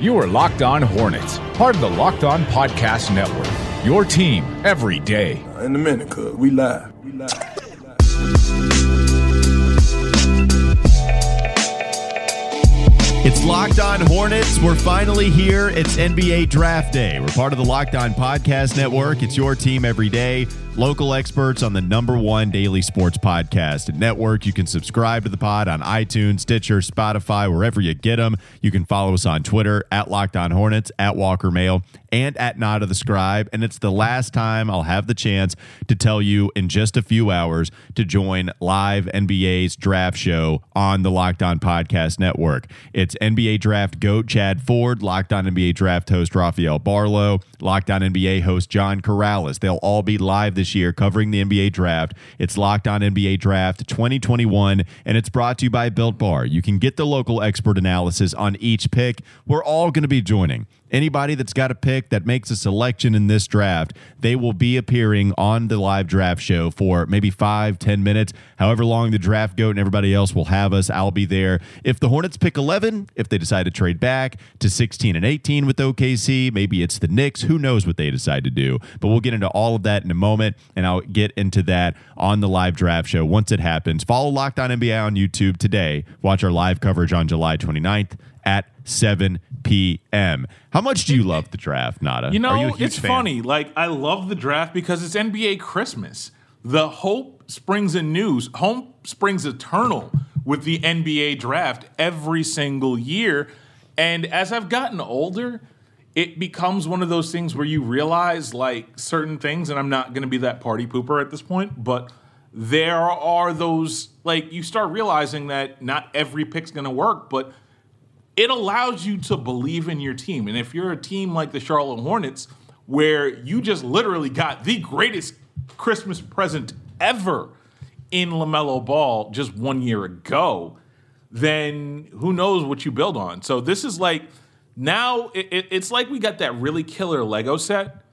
You are Locked On Hornets, part of the Locked On Podcast Network. Your team every day. Uh, in a minute, cuz we live. We live. It's Locked On Hornets. We're finally here. It's NBA Draft Day. We're part of the Locked On Podcast Network. It's your team every day. Local experts on the number one daily sports podcast network. You can subscribe to the pod on iTunes, Stitcher, Spotify, wherever you get them. You can follow us on Twitter at Locked On Hornets, at Walker Mail, and at Nod of the Scribe. And it's the last time I'll have the chance to tell you in just a few hours to join live NBA's draft show on the Locked On Podcast Network. It's NBA Draft GOAT Chad Ford, Locked On NBA Draft host Rafael Barlowe, Locked On NBA host John Karalis. They'll all be live this year covering the NBA draft. It's Locked On NBA Draft 2021, and it's brought to you by Built Bar. You can get the local expert analysis on each pick. We're all going to be joining. Anybody that's got a pick that makes a selection in this draft, they will be appearing on the live draft show for maybe five, ten minutes, however long the draft goat and everybody else will have us. I'll be there. If the Hornets pick 11, if they decide to trade back to 16 and 18 with OKC, maybe it's the Knicks. Who knows what they decide to do? But we'll get into all of that in a moment, and I'll get into that on the live draft show once it happens. Follow Locked On NBA on YouTube today. Watch our live coverage on July 29th at 7 p.m. How much do you love the draft, Nada? You know, you it's fan? funny. Like, I love the draft because it's NBA Christmas. The hope springs anew, hope springs eternal with the NBA draft every single year. And as I've gotten older, it becomes one of those things where you realize like certain things, and I'm not going to be that party pooper at this point, but there are those like you start realizing that not every pick's going to work, but it allows you to believe in your team. And if you're a team like the Charlotte Hornets, where you just literally got the greatest Christmas present ever in LaMelo Ball just one year ago, then who knows what you build on. So this is like now it, it, it's like we got that really killer Lego set,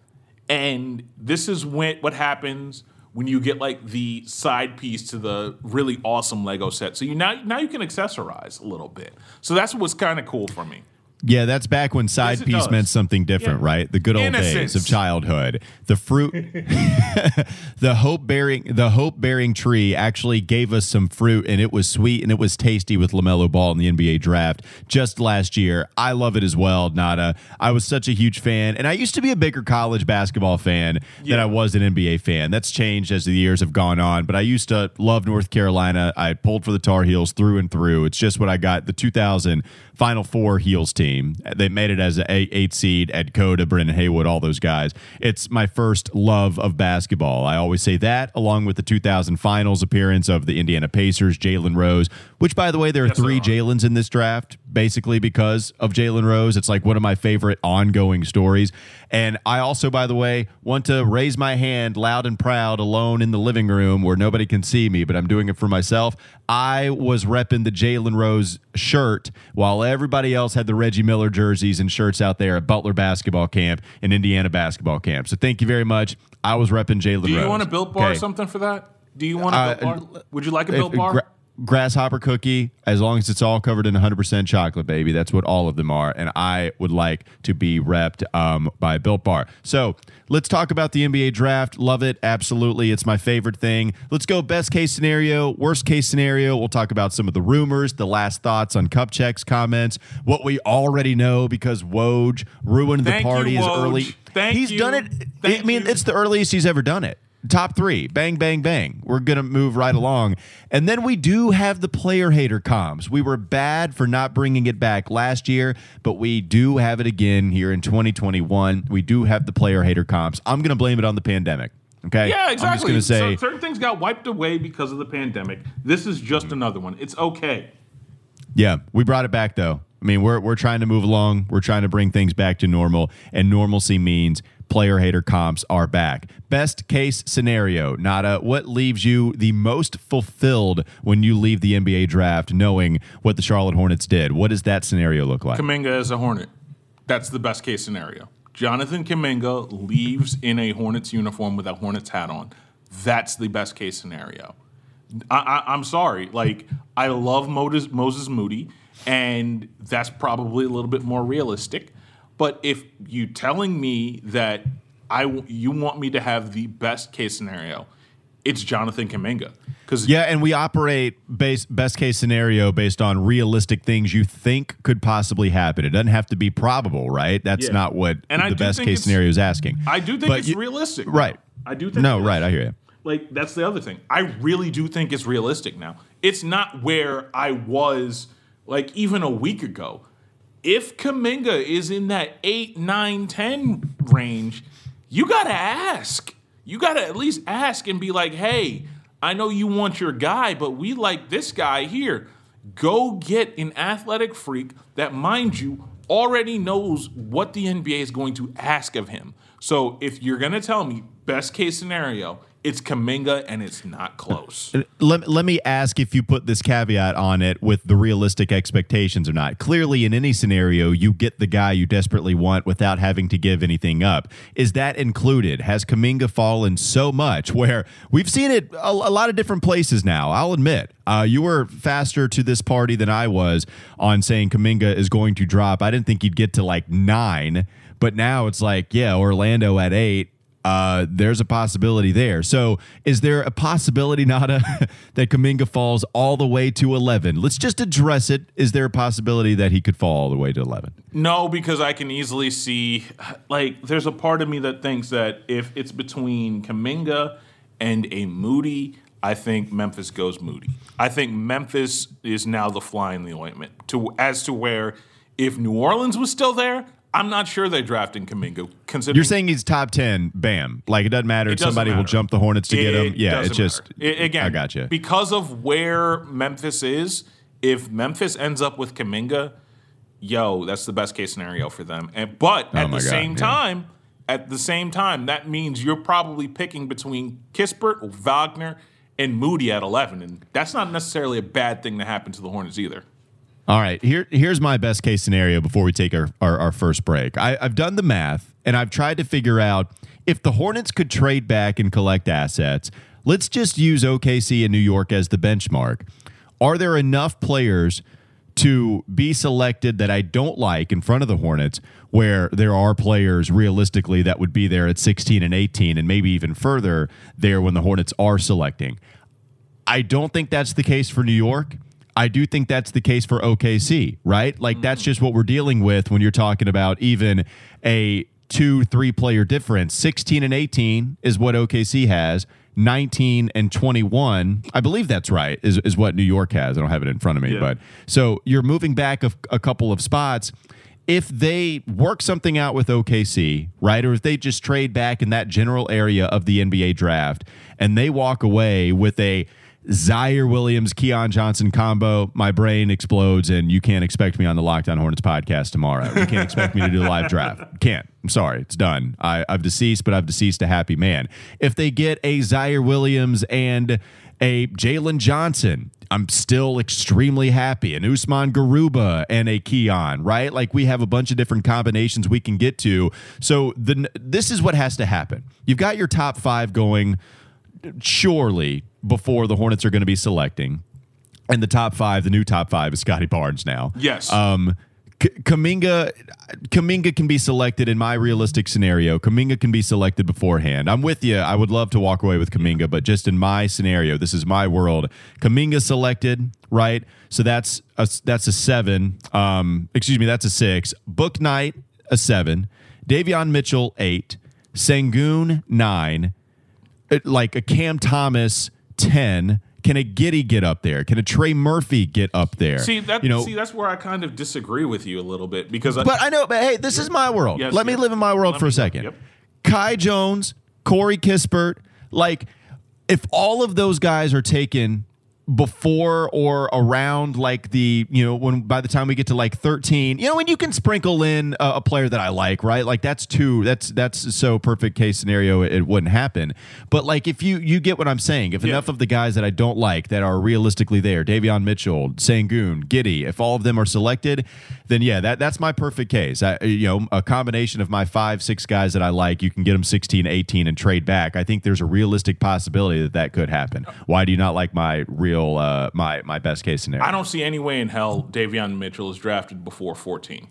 and this is when what happens when you get like the side piece to the really awesome Lego set. So you now now you can accessorize a little bit. So that's what's kind of cool for me. Yeah, that's back when side Yes, piece does. meant something different, Yeah. right? The good old days of childhood. The fruit, the hope bearing, the hope bearing tree actually gave us some fruit, and it was sweet and it was tasty with Lamelo Ball in the NBA draft just last year. I love it as well. Nada, I was such a huge fan, and I used to be a bigger college basketball fan than I was an NBA fan. That's changed as the years have gone on, but I used to love North Carolina. I pulled for the Tar Heels through and through. It's just what I got. The 2000 Final Four Heels team. They made it as an eight, seed. Ed Cota, Brendan Haywood, all those guys. It's my first love of basketball. I always say that, along with the 2000 Finals appearance of the Indiana Pacers, Jalen Rose. Which, by the way, there are Yes, three. Jalen's in this draft, basically because of Jalen Rose. It's like one of my favorite ongoing stories. And I also, by the way, want to raise my hand loud and proud alone in the living room where nobody can see me, but I'm doing it for myself. I was repping the Jalen Rose shirt while everybody else had the Reggie Miller jerseys and shirts out there at Butler basketball camp and Indiana basketball camp. So thank you very much. I was repping Jalen Rose. Do you want a built bar or something for that? Do you want a Uh, built bar? Would you like a If- built bar? gra- grasshopper cookie, as long as it's all covered in 100% chocolate, baby. That's what all of them are. And I would like to be repped um, by Built Bar. So let's talk about the NBA draft. Love it. Absolutely. It's my favorite thing. Let's go best case scenario, worst case scenario. We'll talk about some of the rumors, the last thoughts on Kupchak's comments, what we already know because Woj ruined the Thank you, party as Woj. early. Thank he's you. done it. I mean, you. it's the earliest he's ever done it. Top three, bang, bang, bang. We're gonna move right along, and then we do have the player hater comms. We were bad for not bringing it back last year, but we do have it again here in 2021. We do have the player hater comps. I'm gonna blame it on the pandemic. Okay. yeah, exactly. I'm just gonna say. Cer- certain things got wiped away because of the pandemic. This is just another one. It's okay. Yeah, we brought it back though. I mean, we're we're trying to move along. We're trying to bring things back to normal, and normalcy means player hater comps are back. Best case scenario, Nada, what leaves you the most fulfilled when you leave the NBA draft knowing what the Charlotte Hornets did? What does that scenario look like? Kuminga is a Hornet. That's the best case scenario. Jonathan Kuminga leaves in a Hornets uniform with a Hornets hat on. That's the best case scenario. I, I, I'm sorry. Like, I love Moses, Moses Moody, and that's probably a little bit more realistic. But if you telling me that I you want me to have the best case scenario, it's Jonathan Kuminga. Because Yeah, and we operate base, best case scenario based on realistic things you think could possibly happen. It doesn't have to be probable, right? That's Yeah. not what And the best case scenario is asking. I do think But it's you- realistic. Right. I do think No, right. I hear you. Like that's the other thing. I really do think it's realistic now. It's not where I was like even a week ago. If Kuminga is in that 8, 9, 10 range, you got to ask. You got to at least ask and be like, "Hey, I know you want your guy, but we like this guy here. Go get an athletic freak that mind you already knows what the NBA is going to ask of him. So if you're going to tell me best case scenario, it's Kuminga and it's not close. Let, let me ask if you put this caveat on it with the realistic expectations or not. Clearly, in any scenario, you get the guy you desperately want without having to give anything up. Is that included? Has Kuminga fallen so much where we've seen it a, a lot of different places now? I'll admit. Uh, you were faster to this party than I was on saying Kuminga is going to drop. I didn't think he'd get to like nine, but now it's like, yeah, Orlando at eight uh, there's a possibility there. So, is there a possibility, Nada, that Kuminga falls all the way to 11? Let's just address it. Is there a possibility that he could fall all the way to 11? No, because I can easily see, like, there's a part of me that thinks that if it's between Kuminga and a Moody, I think Memphis goes Moody. I think Memphis is now the fly in the ointment. To as to where, if New Orleans was still there, I'm not sure they're drafting Kuminga. Considering You're saying he's top 10, bam. Like, it doesn't matter. It doesn't Somebody will jump the Hornets to get him. It Yeah, it's just. matter. I- again. I got you. Because of where Memphis is, if Memphis ends up with Kuminga, yo, that's the best case scenario for them. And but Oh at the God, same yeah. time, at the same time, that means you're probably picking between Kispert, Wagner, and Moody at 11, and that's not necessarily a bad thing to happen to the Hornets either. All right, here here's my best case scenario before we take our, our, our first break. I, I've done the math and I've tried to figure out if the Hornets could trade back and collect assets. Let's just use OKC and New York as the benchmark. Are there enough players to be selected that I don't like in front of the Hornets, where there are players realistically that would be there at 16 and 18 and maybe even further there when the Hornets are selecting? I don't think that's the case for New York. I do think that's the case for OKC, right? Like that's just what we're dealing with when you're talking about even a two, three player difference. 16 and 18 is what OKC has. 19 and 21, I believe that's right, is, is what New York has. I don't have it in front of me, Yeah. but so you're moving back a, a couple of spots. If they work something out with OKC, right, or if they just trade back in that general area of the NBA draft and they walk away with a Ziaire Williams, Keon Johnson combo, my brain explodes, and you can't expect me on the Locked On Hornets podcast tomorrow. You can't expect me to do a live draft. Can't. I'm sorry. It's done. I, I've deceased, but I've deceased a happy man. If they get a Ziaire Williams and a Jalen Johnson, I'm still extremely happy. An Usman Garuba and a Keon, right? Like we have a bunch of different combinations we can get to. So the this is what has to happen. You've got your top five going surely before the Hornets are going to be selecting. And the top five, the new top five is Scottie Barnes now. Yes. Um, K- Kuminga, Kuminga can be selected in my realistic scenario. Kuminga can be selected beforehand. I'm with you. I would love to walk away with Kuminga, but just in my scenario, this is my world. Kuminga selected, right? So that's a, that's a seven. Um, excuse me, that's a six. Book Knight a seven. Davion Mitchell eight. Sengun nine Uh, like a Cam Thomas 10. Can a Giddey get up there? Can a Trey Murphy get up there? See that? you know, see, that's where I kind of disagree with you a little bit because I, but I know, but hey, this is my world. Yes, Let me live in my world Let for me a second. Yep. Kai Jones, Corey Kispert, like if all of those guys are taken before or around like the you know when by the time we get to like 13 you know when you can sprinkle in a, a player that i like right? Like that's two that's that's so perfect case scenario it, it wouldn't happen. But like if you you get what i'm saying if Yeah. enough of the guys that i don't like that are realistically there davion mitchell Sengun Giddey if all of them are selected then yeah that that's my perfect case. I, you know a combination of my five six guys that i like you can get them 16 18 and trade back. I think there's a realistic possibility that that could happen. Why do you not like my real real uh, my my best case scenario. I don't see any way in hell Davion Mitchell is drafted before 14.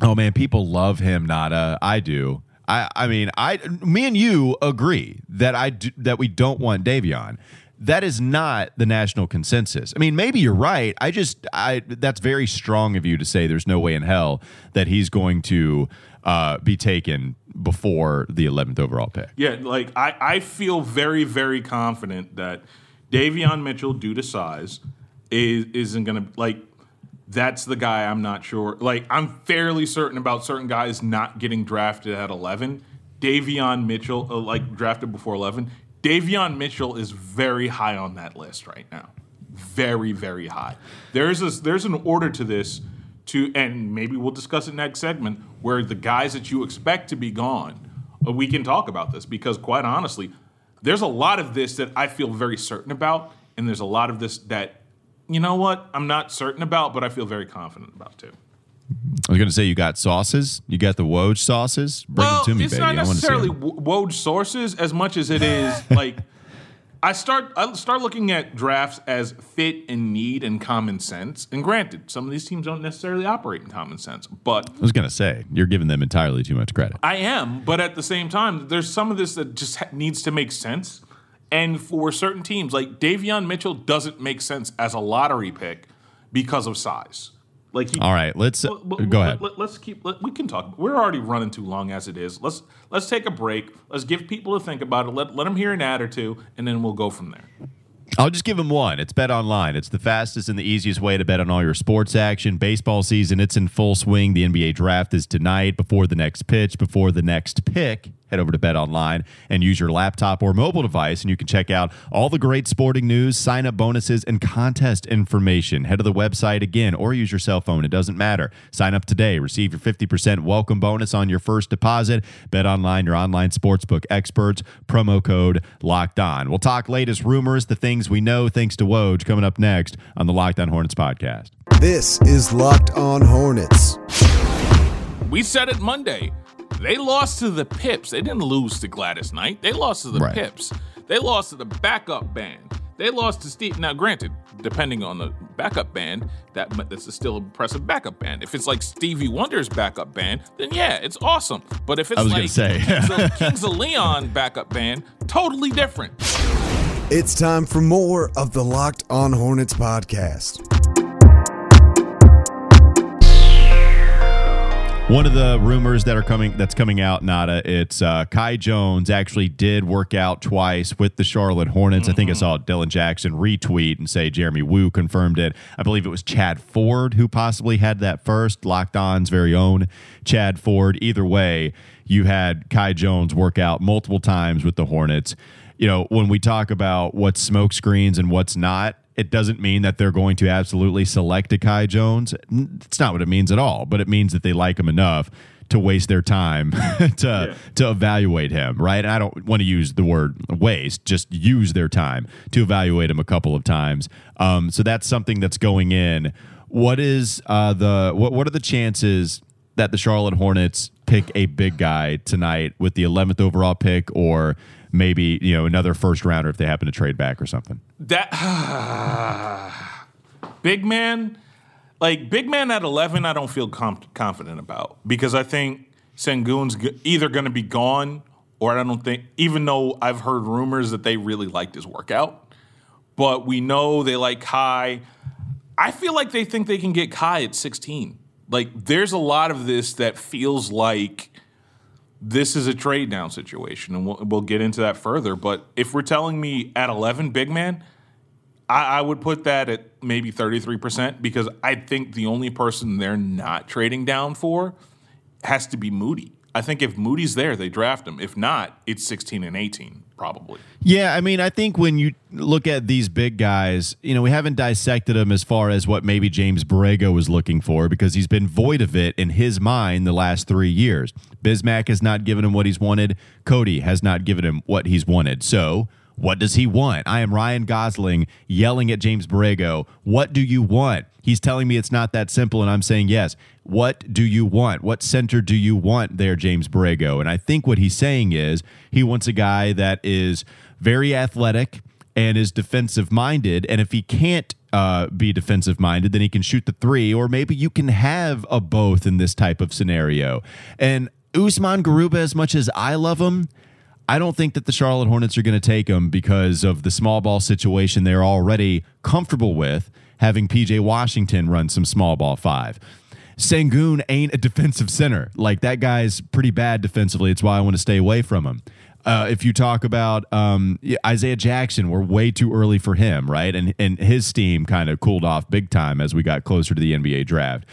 Oh man, people love him. Nada, I do. I I mean, I me and you agree that I do, that we don't want Davion. That is not the national consensus. I mean, maybe you're right. I just I that's very strong of you to say there's no way in hell that he's going to uh, be taken before the 11th overall pick. Yeah, like I, I feel very, very confident that Davion Mitchell, due to size, is isn't gonna like that's the guy I'm not sure. Like I'm fairly certain about certain guys not getting drafted at 11. Davion Mitchell, uh, like drafted before 11. Davion Mitchell is very high on that list right now. Very, very high. There's a, there's an order to this to, and maybe we'll discuss it next segment, where the guys that you expect to be gone, uh, we can talk about this because quite honestly, there's a lot of this that I feel very certain about, and there's a lot of this that, you know what, I'm not certain about, but I feel very confident about too. I was going to say you got sauces. You got the Woj sauces. Bring well, them to me, it's baby. not I want to see necessarily Woj sources as much as it is like I start I start looking at drafts as fit and need and common sense. And granted, some of these teams don't necessarily operate in common sense, but I was going to say you're giving them entirely too much credit. I am. But at the same time, there's some of this that just ha- needs to make sense. And for certain teams, like Davion Mitchell doesn't make sense as a lottery pick because of size. Like he, All right, let's uh, go ahead. Let, us keep. Let, we can talk. We're already running too long as it is. Let's let's take a break. Let's give people to think about it. Let let them hear an ad or two, and then we'll go from there. I'll just give them one. It's Bet Online. It's the fastest and the easiest way to bet on all your sports action. Baseball season, it's in full swing. The NBA draft is tonight. Before the next pitch, before the next pick, head over to Bet Online and use your laptop or mobile device, and you can check out all the great sporting news, sign up bonuses, and contest information. Head to the website again or use your cell phone. It doesn't matter. Sign up today. Receive your 50% welcome bonus on your first deposit. Bet Online, your online sportsbook experts. Promo code locked on. We'll talk latest rumors, the things we know thanks to Woj coming up next on the Locked On Hornets podcast. This is Locked On Hornets. We said it Monday. They lost to the Pips. They didn't lose to Gladys Knight. They lost to the Right. Pips. They lost to the backup band. They lost to Steve. Now, granted, depending on the backup band, that that's a still impressive backup band. If it's like Stevie Wonder's backup band, then yeah, it's awesome. But if it's I was gonna like say. Kings, of, Kings of Leon backup band, totally different. It's time for more of the Locked On Hornets podcast. One of the rumors that are coming that's coming out, Nada, it's uh, Kai Jones actually did work out twice with the Charlotte Hornets. I think I saw Dylan Jackson retweet and say Jeremy Wu confirmed it. I believe it was Chad Ford who possibly had that first. Locked On's very own Chad Ford. Either way, you had Kai Jones work out multiple times with the Hornets. You know, when we talk about what's smoke screens and what's not, it doesn't mean that they're going to absolutely select a Kai Jones. It's not what it means at all, but it means that they like him enough to waste their time to to evaluate him, right? And I don't want to use the word waste, just use their time to evaluate him a couple of times. Um, so that's something that's going in. What is uh, the what what are the chances that the Charlotte Hornets pick a big guy tonight with the 11th overall pick or maybe, you know, another first rounder if they happen to trade back or something? That big man, like big man at eleven, I don't feel com- confident about because I think Sengun's g- either going to be gone or I don't think. Even though I've heard rumors that they really liked his workout, but we know they like Kai. I feel like they think they can get Kai at sixteen. Like there's a lot of this that feels like this is a trade down situation, and we'll, we'll get into that further. But if we're telling me at 11, big man, I, I would put that at maybe 33% because I think the only person they're not trading down for has to be Moody. I think if Moody's there, they draft him. If not, it's 16 and 18, probably. Yeah, I mean, I think when you look at these big guys, you know, we haven't dissected them as far as what maybe James Borrego was looking for because he's been void of it in his mind the last three years. Bismack has not given him what he's wanted. Cody has not given him what he's wanted. So, what does he want? I am Ryan Gosling yelling at James Borrego. What do you want? He's telling me it's not that simple, and I'm saying yes. What do you want? What center do you want there, James Borrego? And I think what he's saying is he wants a guy that is very athletic and is defensive minded. And if he can't uh, be defensive minded, then he can shoot the three, or maybe you can have a both in this type of scenario. And Usman Garuba, as much as I love him, I don't think that the Charlotte Hornets are going to take him because of the small ball situation they're already comfortable with, having PJ Washington run some small ball five. Sengun ain't a defensive center. Like that guy's pretty bad defensively. It's why I want to stay away from him. Uh, if you talk about um, Isaiah Jackson, we're way too early for him, right? And and his steam kind of cooled off big time as we got closer to the NBA draft.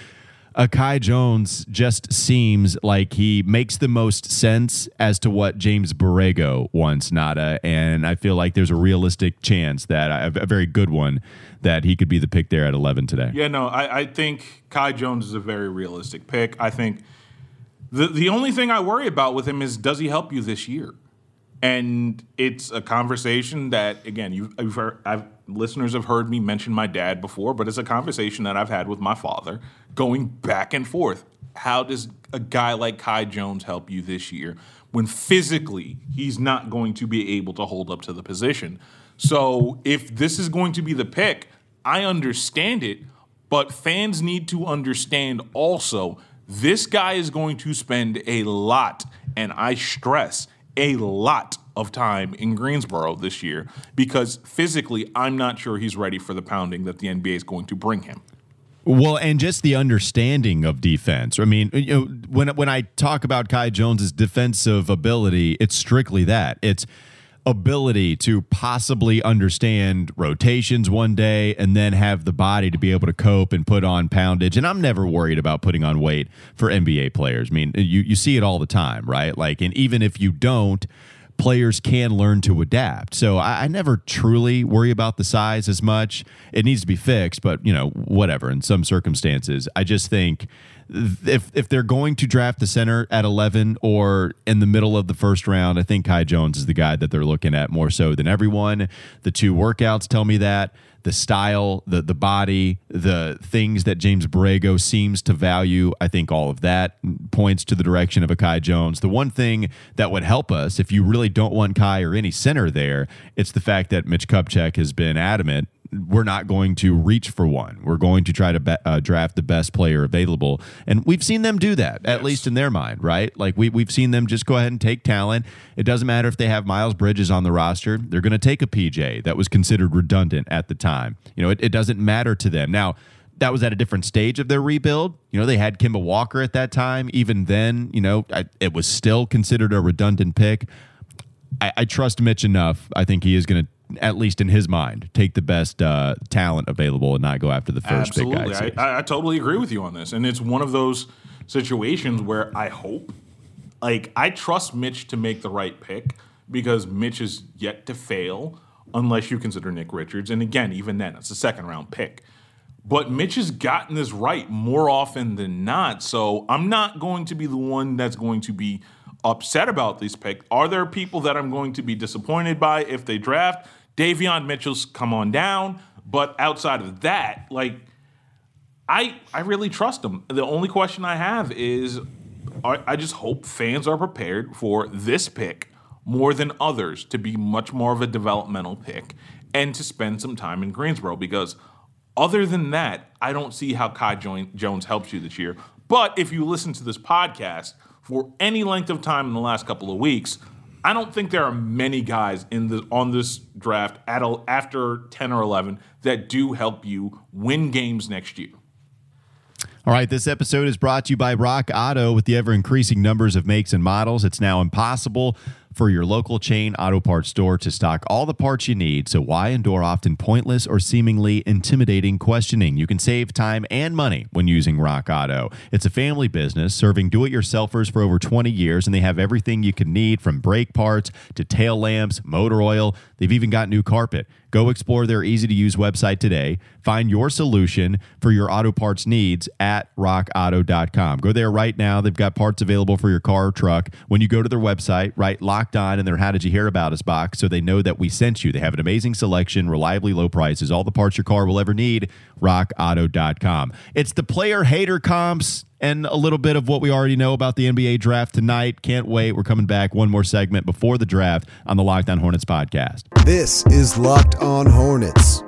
Akai Jones just seems like he makes the most sense as to what James Borrego wants, Nada. And I feel like there's a realistic chance that a very good one that he could be the pick there at 11 today. Yeah, no, I, I think Kai Jones is a very realistic pick. I think the the only thing I worry about with him is does he help you this year? And it's a conversation that again, you've, you've heard, I've, listeners have heard me mention my dad before, but it's a conversation that I've had with my father, going back and forth. How does a guy like Kai Jones help you this year when physically he's not going to be able to hold up to the position? So if this is going to be the pick, I understand it, but fans need to understand also this guy is going to spend a lot, and I stress a lot of time in Greensboro this year because physically, I'm not sure he's ready for the pounding that the NBA is going to bring him. Well, and just the understanding of defense. I mean, you know, when when I talk about Kai Jones's defensive ability, it's strictly that. It's ability to possibly understand rotations one day and then have the body to be able to cope and put on poundage. And I'm never worried about putting on weight for NBA players. I mean, you, you see it all the time, right? Like, and even if you don't, players can learn to adapt. So I, I, never truly worry about the size as much. It needs to be fixed, but you know, whatever. In some circumstances, I just think if if they're going to draft the center at 11 or in the middle of the first round, I think Kai Jones is the guy that they're looking at more so than everyone. The two workouts tell me that the style, the the body, the things that James Borrego seems to value. I think all of that points to the direction of Akai Jones. The one thing that would help us if you really don't want Kai or any center there, it's the fact that Mitch Kupchak has been adamant we're not going to reach for one. We're going to try to be, uh, draft the best player available, and we've seen them do that at least in their mind, right? Like we we've seen them just go ahead and take talent. It doesn't matter if they have Miles Bridges on the roster; they're going to take a PJ that was considered redundant at the time. You know, it, it doesn't matter to them now. That was at a different stage of their rebuild. You know, they had Kemba Walker at that time. Even then, you know, I, it was still considered a redundant pick. I, I trust Mitch enough. I think he is going to at least in his mind, take the best uh, talent available and not go after the first Absolutely. big guy. I, I, totally agree with you on this, and it's one of those situations where I hope, like, I trust Mitch to make the right pick because Mitch is yet to fail, unless you consider Nick Richards, and again, even then, it's a second round pick. But Mitch has gotten this right more often than not, so I'm not going to be the one that's going to be upset about this pick. Are there people that I'm going to be disappointed by if they draft? Davion Mitchell's come on down, but outside of that, like I I really trust him. The only question I have is I just hope fans are prepared for this pick more than others to be much more of a developmental pick and to spend some time in Greensboro because other than that, I don't see how Kai Jones helps you this year. But if you listen to this podcast for any length of time in the last couple of weeks, I don't think there are many guys in the on this draft at a, after 10 or 11 that do help you win games next year. All right, this episode is brought to you by Rock Auto. With the ever increasing numbers of makes and models, it's now impossible for your local chain auto parts store to stock all the parts you need. So, why endure often pointless or seemingly intimidating questioning? You can save time and money when using Rock Auto. It's a family business serving do it yourselfers for over 20 years, and they have everything you can need from brake parts to tail lamps, motor oil. They've even got new carpet. Go explore their easy to use website today. Find your solution for your auto parts needs at rockauto.com. Go there right now. They've got parts available for your car or truck. When you go to their website, write locked on in their How Did You Hear About Us box so they know that we sent you. They have an amazing selection, reliably low prices, all the parts your car will ever need. RockAuto.com. It's the player hater comps and a little bit of what we already know about the NBA draft tonight. Can't wait. We're coming back one more segment before the draft on the Locked On Hornets podcast. This is Locked On Hornets.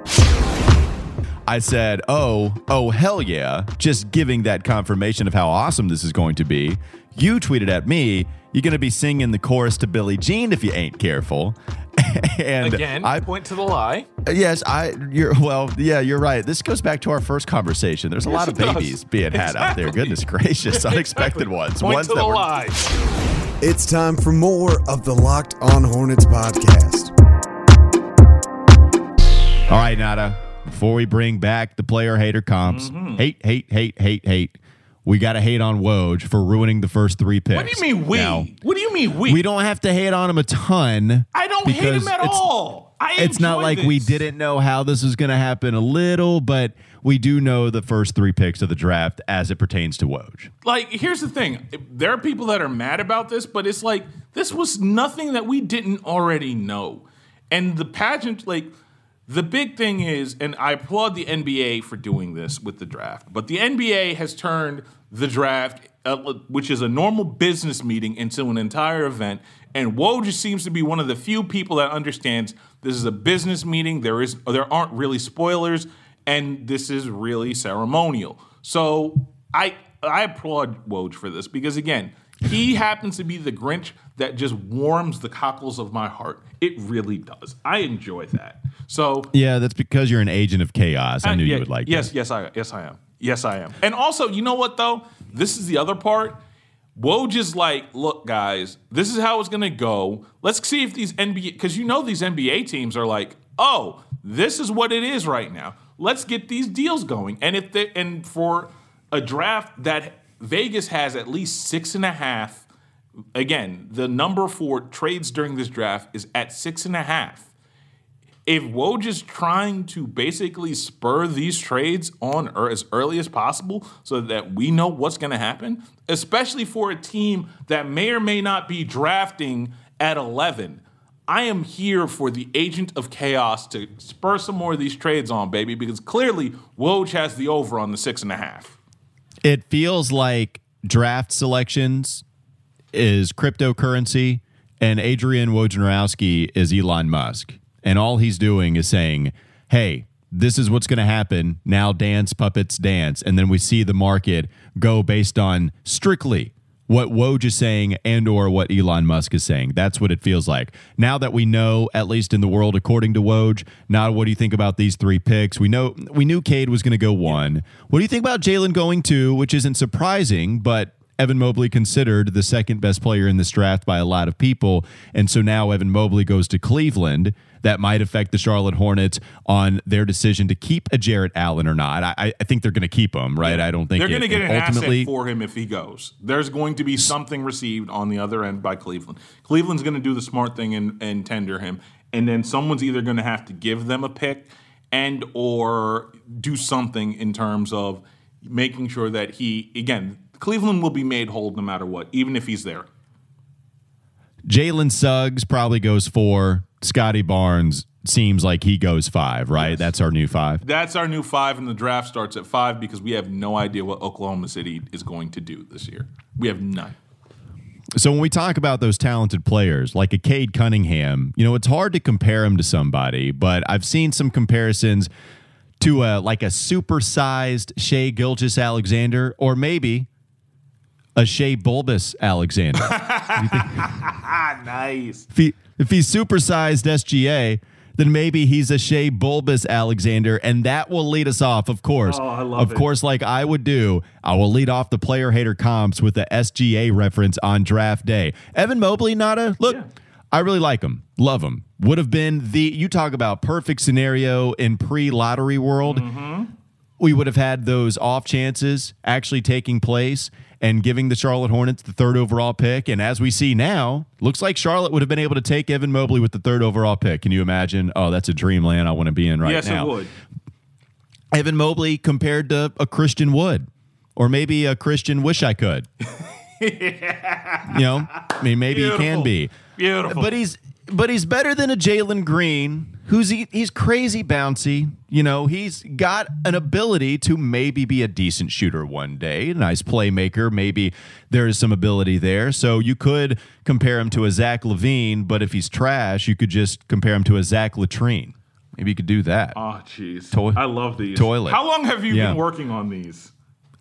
I said, "Oh, oh hell yeah." Just giving that confirmation of how awesome this is going to be. You tweeted at me, "You're going to be singing the chorus to Billie Jean if you ain't careful." and Again, I point to the lie. Yes, I. You're well. Yeah, you're right. This goes back to our first conversation. There's a lot of it does. babies being had out there. Goodness gracious, unexpected Exactly. ones. Point ones to the that were lie. It's time for more of the Locked On Hornets podcast. All right, Nada. Before we bring back the player hater comps, Mm-hmm. hate, hate, hate, hate, hate. We got to hate on Woj for ruining the first three picks. What do you mean we? Now, what do you mean we? we don't have to hate on him a ton. I don't hate him at all. I It's not like we didn't know how this was going to happen a little, but we do know the first three picks of the draft as it pertains to Woj. like here's the thing there are people that are mad about this but it's like this was nothing that we didn't already know and the pageant like the big thing is and i applaud the nba for doing this with the draft but the nba has turned the draft uh, which is a normal business meeting into an entire event. And Woj just seems to be one of the few people that understands this is a business meeting. There is there aren't really spoilers and this is really ceremonial. So I I applaud Woj for this because again, he happens to be the Grinch that just warms the cockles of my heart. It really does. I enjoy that. So Yeah, that's because you're an agent of chaos. I uh, knew yeah, you would like Yes, that. yes, I yes I am. Yes, I am. And also, you know what though? This is the other part. Woj is like, look, guys, this is how it's gonna go. Let's see if these NBA because you know these NBA teams are like, oh, this is what it is right now. Let's get these deals going. And if they and for a draft that Vegas has at least six and a half. Again, the number for trades during this draft is at six and a half if Woj is trying to basically spur these trades on or as early as possible so that we know what's going to happen, especially for a team that may or may not be drafting at 11, I am here for the agent of chaos to spur some more of these trades on, baby, because clearly Woj has the over on the six and a half. It feels like draft selections is cryptocurrency and Adrian Wojnarowski is Elon Musk. And all he's doing is saying, hey, this is what's going to happen. Now dance, puppets, dance. And then we see the market go based on strictly what Woj is saying and or what Elon Musk is saying. That's what it feels like. Now that we know, at least in the world according to Woj, now what do you think about these three picks? We know we knew Cade was going to go one. What do you think about Jalen going two, which isn't surprising, but Evan Mobley considered the second best player in this draft by a lot of people. And so now Evan Mobley goes to Cleveland. That might affect the Charlotte Hornets on their decision to keep a Jarrett Allen or not. I, I think they're going to keep him, right? I don't think They're going to get an ultimately. asset for him if he goes. There's going to be something received on the other end by Cleveland. Cleveland's going to do the smart thing and, and tender him, and then someone's either going to have to give them a pick and or do something in terms of making sure that he again Cleveland will be made whole no matter what, even if he's there. Jalen Suggs probably goes four. Scottie Barnes seems like he goes five, right? That's our new five. That's our new five, and the draft starts at five because we have no idea what Oklahoma City is going to do this year. We have none. So when we talk about those talented players like a Cade Cunningham, you know, it's hard to compare him to somebody, but I've seen some comparisons to a like a supersized Shai Gilgeous-Alexander or maybe a Shea Bulbous Alexander. Nice. if, he, if he's supersized SGA, then maybe he's a Shea Bulbous Alexander, and that will lead us off, of course. Oh, I love of it. course, like I would do, I will lead off the player hater comps with the SGA reference on draft day. Evan Mobley, Nada, look, I really like him, love him. Would have been the you talk about perfect scenario in pre-lottery world Mm-hmm. We would have had those off chances actually taking place and giving the Charlotte Hornets the third overall pick. And as we see now, looks like Charlotte would have been able to take Evan Mobley with the third overall pick. Can you imagine? Oh, that's a dreamland I want to be in right now. yes, now. it would. Evan Mobley compared to a Christian Wood, or maybe a Christian Wish I Could. yeah. You know, I mean, maybe he can be. Beautiful. But he's but he's better than a Jalen Green, who's he, he's crazy bouncy. You know, he's got an ability to maybe be a decent shooter one day, nice playmaker. Maybe there is some ability there. So you could compare him to a Zach LaVine, but if he's trash, you could just compare him to a Zach Latrine. Maybe you could do that. Oh, jeez. Toi- I love these. toilet. How long have you Yeah. been working on these?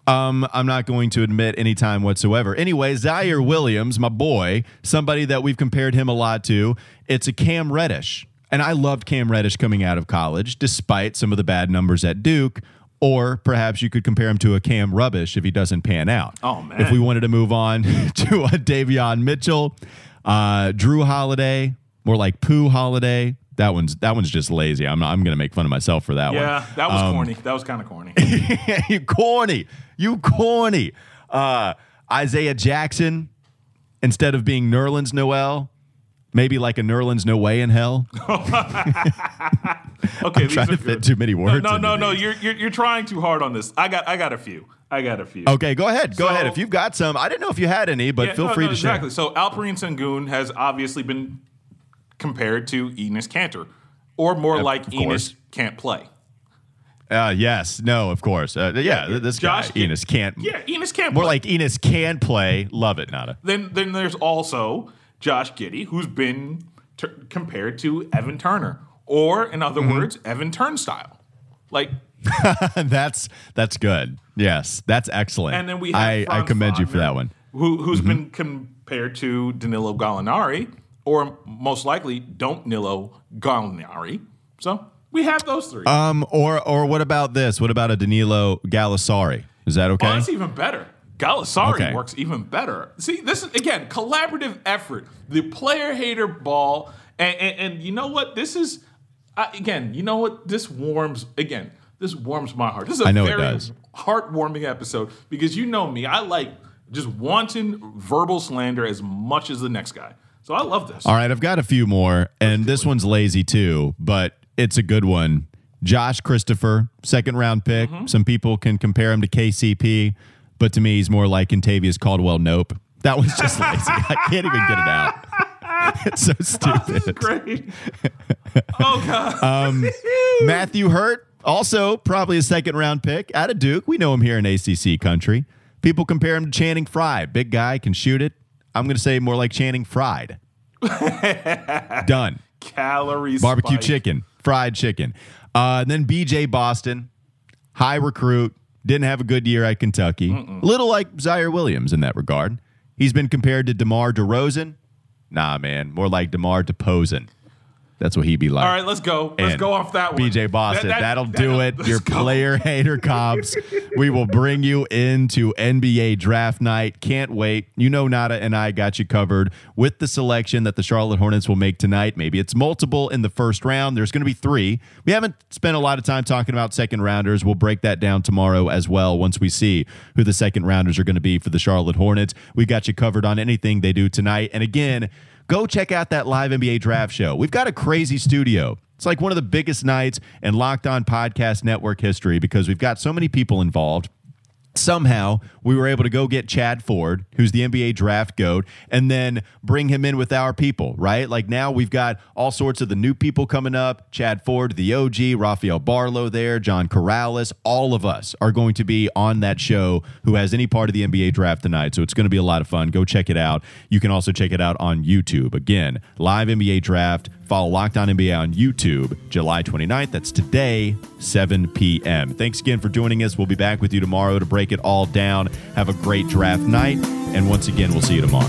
Um, I'm not going to admit any time whatsoever. Anyway, Ziaire Williams, my boy, somebody that we've compared him a lot to, it's a Cam Reddish. And I loved Cam Reddish coming out of college, despite some of the bad numbers at Duke. Or perhaps you could compare him to a Cam Rubbish if he doesn't pan out. Oh, man. If we wanted to move on to a Davion Mitchell, uh, Jrue Holiday, more like Pooh Holiday. That one's that one's just lazy. I'm I'm gonna make fun of myself for that one. Yeah, that was Um, corny. That was kind of corny. you corny. You corny. Uh, Isaiah Jackson, instead of being Nerlens Noel, maybe like a Nerlens No Way in Hell. Okay, these trying to fit too many words No, no, no, no. You're, you're you're trying too hard on this. I got I got a few. I got a few. Okay, go ahead. Go So- ahead. If you've got some, I didn't know if you had any, but Yeah, feel no, free no, to share. exactly. So Alperen Sengun has obviously been compared to Enes Kanter, or more like of Enos can't play. Uh, yes, no, of course. Uh, yeah, th- this Josh guy, can- Enos can't. Yeah, Enos can't More play. like Enos can play. Love it, Nada. Then then there's also Josh Giddey, who's been t- compared to Evan Turner, or in other Mm-hmm. words, Evan Turnstile. Like, that's that's good. Yes, that's excellent. and then we have I, I commend you for that one. Who who's Mm-hmm. been compared to Danilo Gallinari, or most likely don't Nilo Gallinari. So we have those three. Um, or or what about this? What about a Danilo Gallisari? Is that okay? Oh, that's even better. Gallisari Okay. works even better. See, this is again collaborative effort. The player hater ball, and, and, and you know what? This is uh, again. You know what? This warms again. This warms my heart. This is a I know it very heartwarming episode because you know me. I like just wanton verbal slander as much as the next guy. So I love this. All right, I've got a few more, and this one's lazy too, but it's a good one. Josh Christopher, second round pick. Mm-hmm. Some people can compare him to KCP, but to me, he's more like Contavious Caldwell. Nope. That one's just lazy. I can't even get it out. It's so stupid. great. oh god. Um, Matthew Hurt, also probably a second round pick out of Duke. We know him here in ACC country. People compare him to Channing Frye. Big guy, can shoot it. I'm going to say more like Channing Fried. Done. Calories. Barbecue spike. chicken, fried chicken. Uh, then BJ Boston, high recruit, didn't have a good year at Kentucky. Little like Ziaire Williams in that regard. He's been compared to DeMar DeRozan. Nah, man, more like DeMar DePosen. That's what he'd be like. All right, let's go. Let's And go off that one. BJ Boston. That- that- That'll that- do it. Your go. player hater comps. we will bring you into NBA draft night. Can't wait. You know, Nada and I got you covered with the selection that the Charlotte Hornets will make tonight. Maybe it's multiple in the first round. There's going to be three. We haven't spent a lot of time talking about second rounders. We'll break that down tomorrow as well once we see who the second rounders are going to be for the Charlotte Hornets. We got you covered on anything they do tonight. And again, go check out that live NBA draft show. We've got a crazy studio. It's like one of the biggest nights in Locked On Podcast Network history because we've got so many people involved. Somehow we were able to go get Chad Ford, who's the NBA draft goat, and then bring him in with our people, right? Like now we've got all sorts of the new people coming up Chad Ford, the OG, Rafael Barlowe there, John Karalis. All of us are going to be on that show who has any part of the NBA draft tonight. So it's going to be a lot of fun. Go check it out. You can also check it out on YouTube. Again, live NBA draft. Follow Locked On NBA on YouTube, July 29th. That's today, 7 p.m. Thanks again for joining us. We'll be back with you tomorrow to break it all down. Have a great draft night. And once again, we'll see you tomorrow.